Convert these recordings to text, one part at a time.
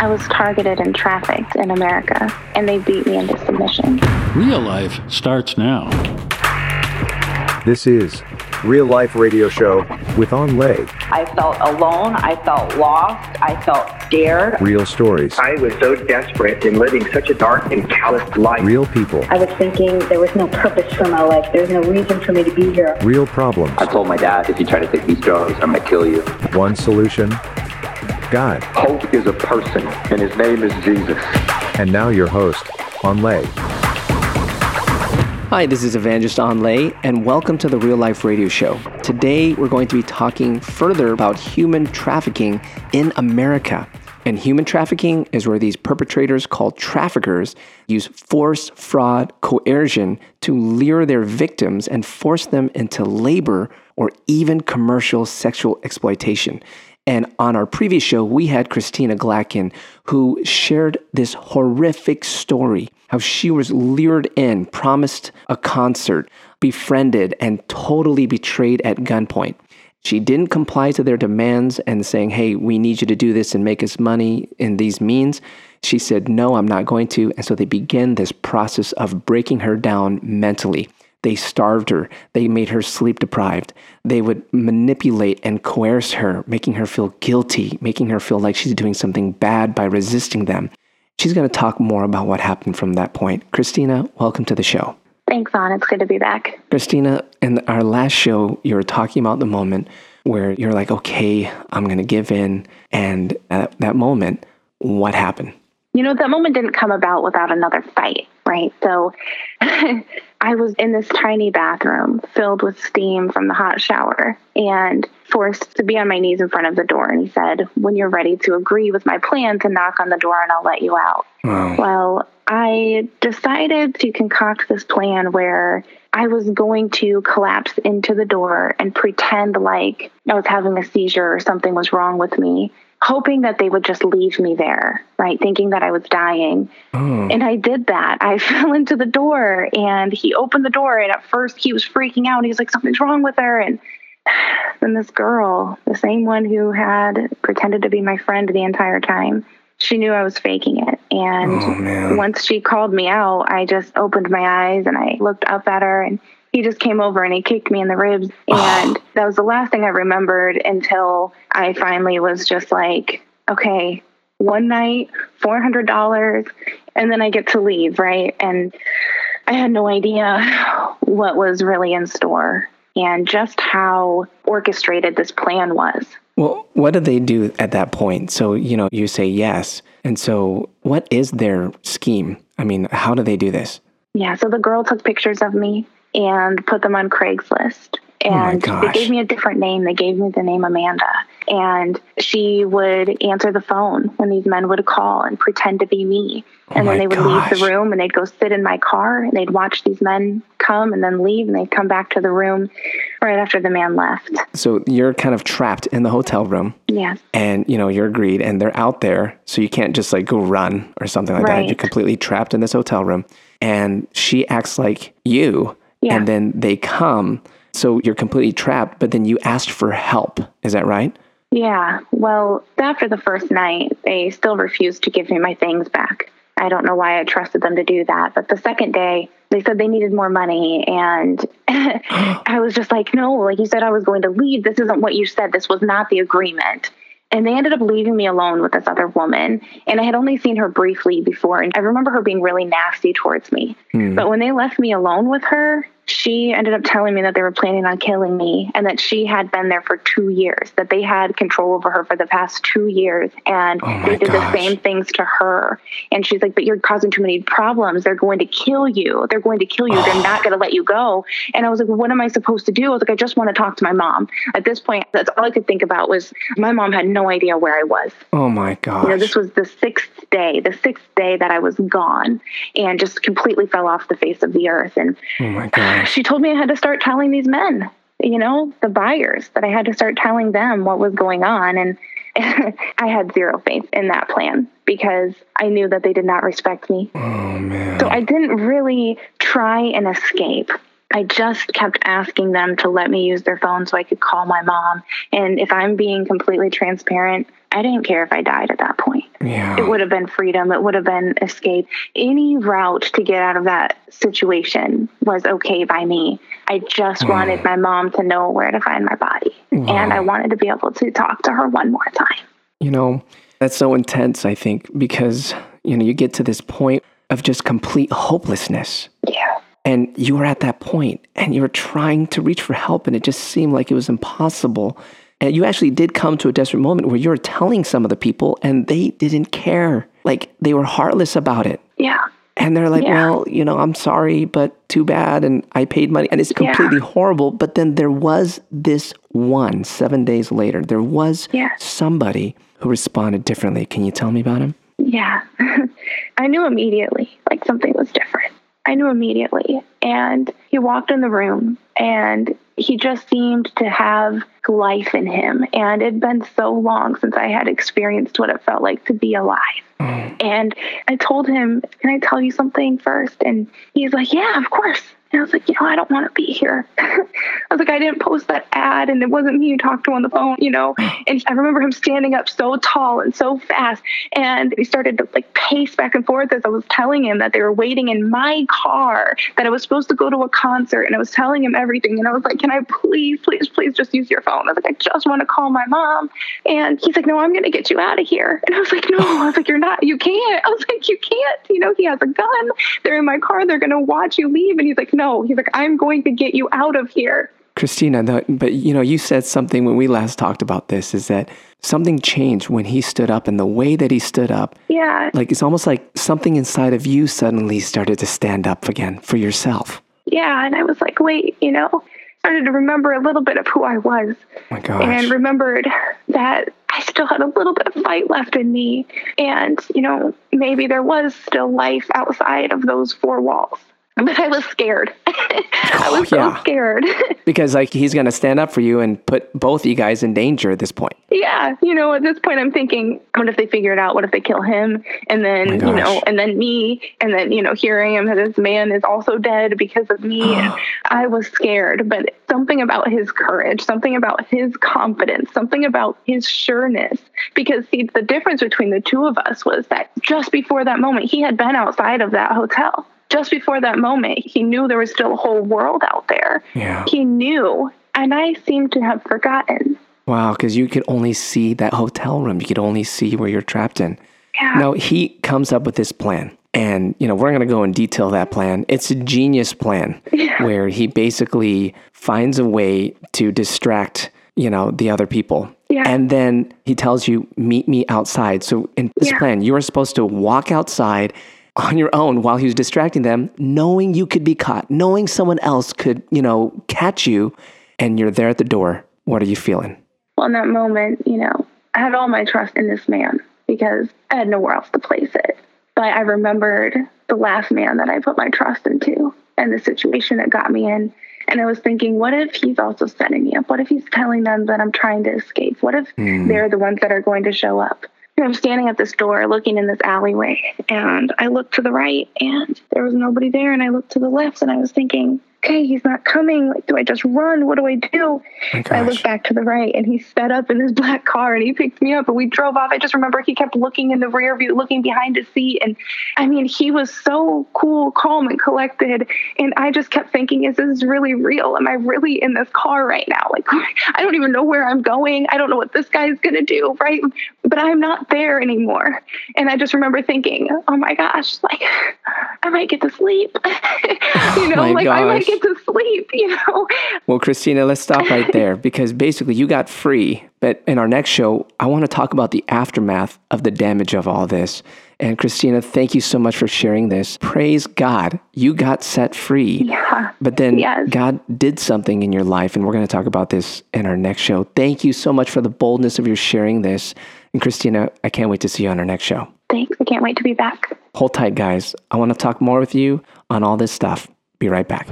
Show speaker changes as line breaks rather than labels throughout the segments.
I was targeted and trafficked in America, and they beat me into submission.
Real life starts now.
This is Real Life Radio Show with Anh Le.
I felt alone. I felt lost. I felt scared.
Real stories,
I was so desperate in living such a dark and callous life.
real people,
I was thinking there was no purpose for my life. There's no reason for me to be here.
real problems.
I told my dad, if you try to take these drugs, I'm gonna kill you.
One solution God.
Hope is a person, and his name is Jesus.
And now your host, Anh Le.
Hi, this is Evangelist Anh Le, and welcome to the Real Life Radio Show. Today, we're going to be talking further about human trafficking in America. And human trafficking is where these perpetrators called traffickers use force, fraud, coercion to lure their victims and force them into labor or even commercial sexual exploitation. And on our previous show, we had Kristina Glackin, who shared this horrific story how she was lured in, promised a concert, befriended, and totally betrayed at gunpoint. She didn't comply to their demands and saying, hey, we need you to do this and make us money in these means. She said, no, I'm not going to. And so they began this process of breaking her down mentally. They starved her. They made her sleep deprived. They would manipulate and coerce her, making her feel guilty, making her feel like she's doing something bad by resisting them. She's going to talk more about what happened from that point. Kristina, welcome to the show.
Thanks, Anh. It's good to be back.
Kristina, in our last show, you were talking about the moment where you're like, okay, I'm going to give in. And at that moment, what happened?
You know, that moment didn't come about without another fight, right? So I was in this tiny bathroom filled with steam from the hot shower and forced to be on my knees in front of the door. And he said, When you're ready to agree with my plan, to knock on the door and I'll let you out.
Wow.
Well, I decided to concoct this plan where I was going to collapse into the door and pretend like I was having a seizure or something was wrong with me, hoping that they would just leave me there, right? Thinking that I was dying.
Oh,
And I did that. I fell into the door and he opened the door. And at first he was freaking out. He's like, something's wrong with her. And then this girl, the same one who had pretended to be my friend the entire time, she knew I was faking it. And
Oh,
once she called me out, I just opened my eyes and I looked up at her and he just came over and he kicked me in the ribs. And that was the last thing I remembered until I finally was just like, okay, one night, $400, and then I get to leave, right? And I had no idea what was really in store and just how orchestrated this plan was.
well, what do they do at that point? So, you know, you say yes. And so, what is their scheme? I mean, how do they do this?
Yeah, so the girl took pictures of me and put them on Craigslist.
Oh
And they gave me a different name. They gave me the name Amanda. And she would answer the phone when these men would call and pretend to be me. Oh and
Oh
then they would
gosh.
leave the room and they'd go sit in my car and they'd watch these men come and then leave and they'd come back to the room right after the man left.
So, you're kind of trapped in the hotel room.
Yes.
and you know you're agreed and they're out there so you can't just like go run or something like that you're completely trapped in this hotel room and she acts like you
Yeah.
and then they come so you're completely trapped but then you asked for help is that right
Yeah. Well, after the first night, they still refused to give me my things back. I don't know why I trusted them to do that. But the second day, they said they needed more money. And I was just like, no, like you said, I was going to leave. This isn't what you said. This was not the agreement. And they ended up leaving me alone with this other woman. And I had only seen her briefly before. And I remember her being really nasty towards me. Hmm. But when they left me alone with her, she ended up telling me that they were planning on killing me and that she had been there for two years, that they had control over her for the past two years. And
Oh
they did
gosh.
the same things to her. And she's like, But you're causing too many problems. They're going to kill you. They're going to kill you. They're not going to let you go. And I was like, What am I supposed to do? I was like, I just want to talk to my mom. At this point, that's all I could think about was my mom had no idea where I was.
oh my God.
You know, this was the sixth day, the sixth day that I was gone and just completely fell off the face of the earth. And
oh my gosh
she told me I had to start telling these men, you know, the buyers, that I had to start telling them what was going on. And I had zero faith in that plan because I knew that they did not respect me.
oh man
So I didn't really try and escape. I just kept asking them to let me use their phone so I could call my mom. And if I'm being completely transparent, I didn't care if I died at that point.
Yeah.
It would have been freedom. It would have been escape. Any route to get out of that situation was okay by me. I just wanted my mom to know where to find my body. And I wanted to be able to talk to her one more time.
You know, that's so intense, I think, because, you know, you get to this point of just complete hopelessness.
Yeah.
And you were at that point and you were trying to reach for help and it just seemed like it was impossible. And you actually did come to a desperate moment where you were telling some of the people and they didn't care. Like they were heartless about it.
Yeah.
And they're like,
Yeah.
well, you know, I'm sorry, but too bad. And I paid money. And it's
Yeah.
completely horrible. But then there was this one seven days later, there was
Yeah.
somebody who responded differently. Can you tell me about him?
Yeah. I knew immediately, like something was different. I knew immediately. And he walked in the room and he just seemed to have life in him. And it'd been so long since I had experienced what it felt like to be alive. Mm. And I told him, Can I tell you something first? And he's like, Yeah, of course. And I was like, You know, I don't want to be here. I was like, I didn't post that ad and it wasn't me you talked to on the phone, you know? And I remember him standing up so tall and so fast. And he started to like pace back and forth as I was telling him that they were waiting in my car, that I was supposed to go to a concert. And I was telling him everything. And I was like, Can I please, please, please just use your phone? I was like, I just want to call my mom. And he's like, No, I'm going to get you out of here. And I was like, No, I was like, You're not, you can't. I was like, You can't. You know, he has a gun. They're in my car. They're going to watch you leave. And he's like, No, he's like, I'm going to get you out of here.
Kristina, the, but you know, you said something when we last talked about this is that something changed when he stood up and the way that he stood up.
Yeah.
Like it's almost like something inside of you suddenly started to stand up again for yourself.
yeah and i was like wait you know started to remember a little bit of who i was
Oh my gosh.
and remembered that i still had a little bit of fight left in me and you know maybe there was still life outside of those four walls but i was scared. I was
Oh, yeah.
so scared.
Because like he's going to stand up for you and put both you guys in danger at this point.
yeah you know at this point i'm thinking what if they figure it out? What if they kill him? And then oh
my
you know and then me. And then you know here i am this man is also dead because of me. And i was scared. But something about his courage something about his confidence something about his sureness. Because see the difference between the two of us was that just before that moment he had been outside of that hotel just before that moment he knew there was still a whole world out there
Yeah.
he knew and i seemed to have forgotten
Wow, because you could only see that hotel room. You could only see where you're trapped in.
yeah
Now he comes up with this plan. And, you know, we're going to go and detail that plan. It's a genius plan where he basically finds a way to distract, you know, the other people.
Yeah.
And then he tells you, meet me outside. So in this
Yeah.
plan, you are supposed to walk outside on your own while he was distracting them, knowing you could be caught, knowing someone else could, you know, catch you. And you're there at the door. What are you feeling?
Well, in that moment, you know, I had all my trust in this man because I had nowhere else to place it. But I remembered the last man that I put my trust into and the situation that got me in. And I was thinking, what if he's also setting me up? What if he's telling them that I'm trying to escape? What if hmm. they're the ones that are going to show up? I'm standing at this door looking in this alleyway, and I looked to the right, and there was nobody there. And I looked to the left, and I was thinking, okay, he's not coming. Like, do I just run? What do I do?
my
I look back to the right and he sped up in his black car and he picked me up and we drove off. I just remember he kept looking in the rear view, looking behind his seat. And I mean, he was so cool, calm, and collected. And I just kept thinking, is this really real? Am I really in this car right now? Like, I don't even know where I'm going. I don't know what this guy's going to do, right? But I'm not there anymore. And I just remember thinking, oh my gosh, like, I might get to sleep. you oh know,
my
like, I might
gosh.
Get to sleep, you know?
Well, Kristina, let's stop right there because basically you got free. But in our next show, I want to talk about the aftermath of the damage of all this. And Kristina, thank you so much for sharing this. Praise God, you got set free.
Yeah.
But then
Yes.
God did something in your life, and we're going to talk about this in our next show. Thank you so much for the boldness of your sharing this. And Kristina, I can't wait to see you on our next show.
Thanks. I can't wait to be back.
Hold tight, guys. I want to talk more with you on all this stuff. Be right back.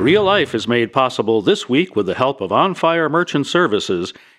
Real Life is made possible this week with the help of On Fire Merchant Services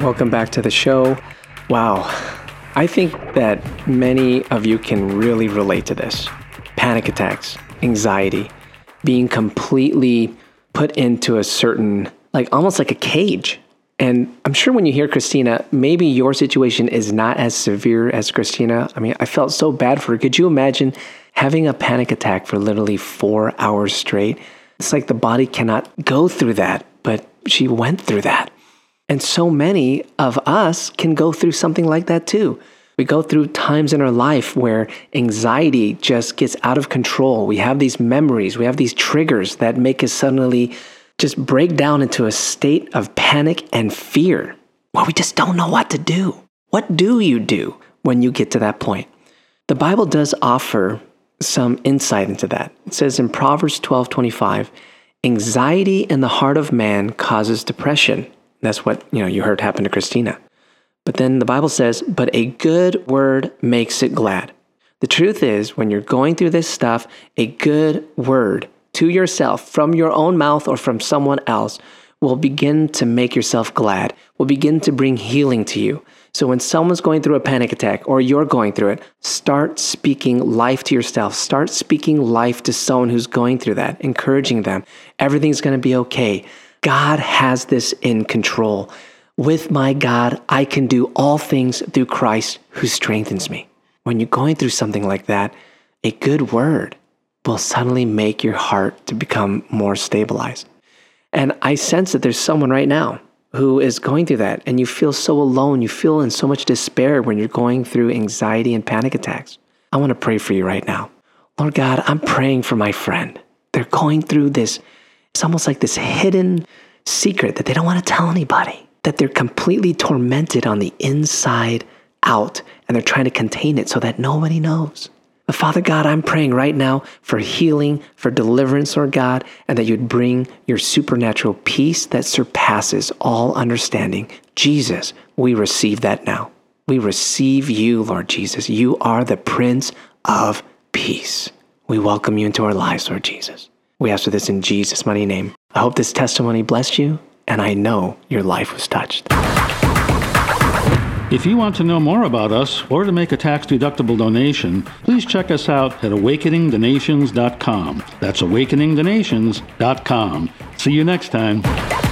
Welcome back to the show. Wow. I think that many of you can really relate to this panic attacks, anxiety, being completely put into a certain, like almost like a cage. And I'm sure when you hear Kristina, maybe your situation is not as severe as Kristina. I mean, I felt so bad for her. Could you imagine having a panic attack for literally four hours straight? It's like the body cannot go through that, but she went through that. And so many of us can go through something like that too. We go through times in our life where anxiety just gets out of control. We have these memories, we have these triggers that make us suddenly just break down into a state of panic and fear where we just don't know what to do. What do you do when you get to that point? The Bible does offer some insight into that. It says in Proverbs 12:25, anxiety in the heart of man causes depression. That's what, you know, you heard happen to Kristina. But then the Bible says, but a good word makes it glad. The truth is, when you're going through this stuff, a good word to yourself from your own mouth or from someone else will begin to make yourself glad, will begin to bring healing to you. So when someone's going through a panic attack or you're going through it, start speaking life to yourself. Start speaking life to someone who's going through that, encouraging them. Everything's going to be okay. God has this in control. With my God, I can do all things through Christ who strengthens me. When you're going through something like that, a good word will suddenly make your heart to become more stabilized. And I sense that there's someone right now who is going through that and you feel so alone. You feel in so much despair when you're going through anxiety and panic attacks. I want to pray for you right now. Lord God, I'm praying for my friend. They're going through this, it's almost like this hidden secret that they don't want to tell anybody, that they're completely tormented on the inside out and they're trying to contain it so that nobody knows. But Father God, I'm praying right now for healing, for deliverance, Lord God, and that you'd bring your supernatural peace that surpasses all understanding. Jesus, we receive that now. We receive you, Lord Jesus. You are the Prince of Peace. We welcome you into our lives, Lord Jesus. We ask for this in Jesus' mighty name. I hope this testimony blessed you, and I know your life was touched.
If you want to know more about us or to make a tax deductible donation, please check us out at awakeningthenations.com. That's awakeningthenations.com. See you next time.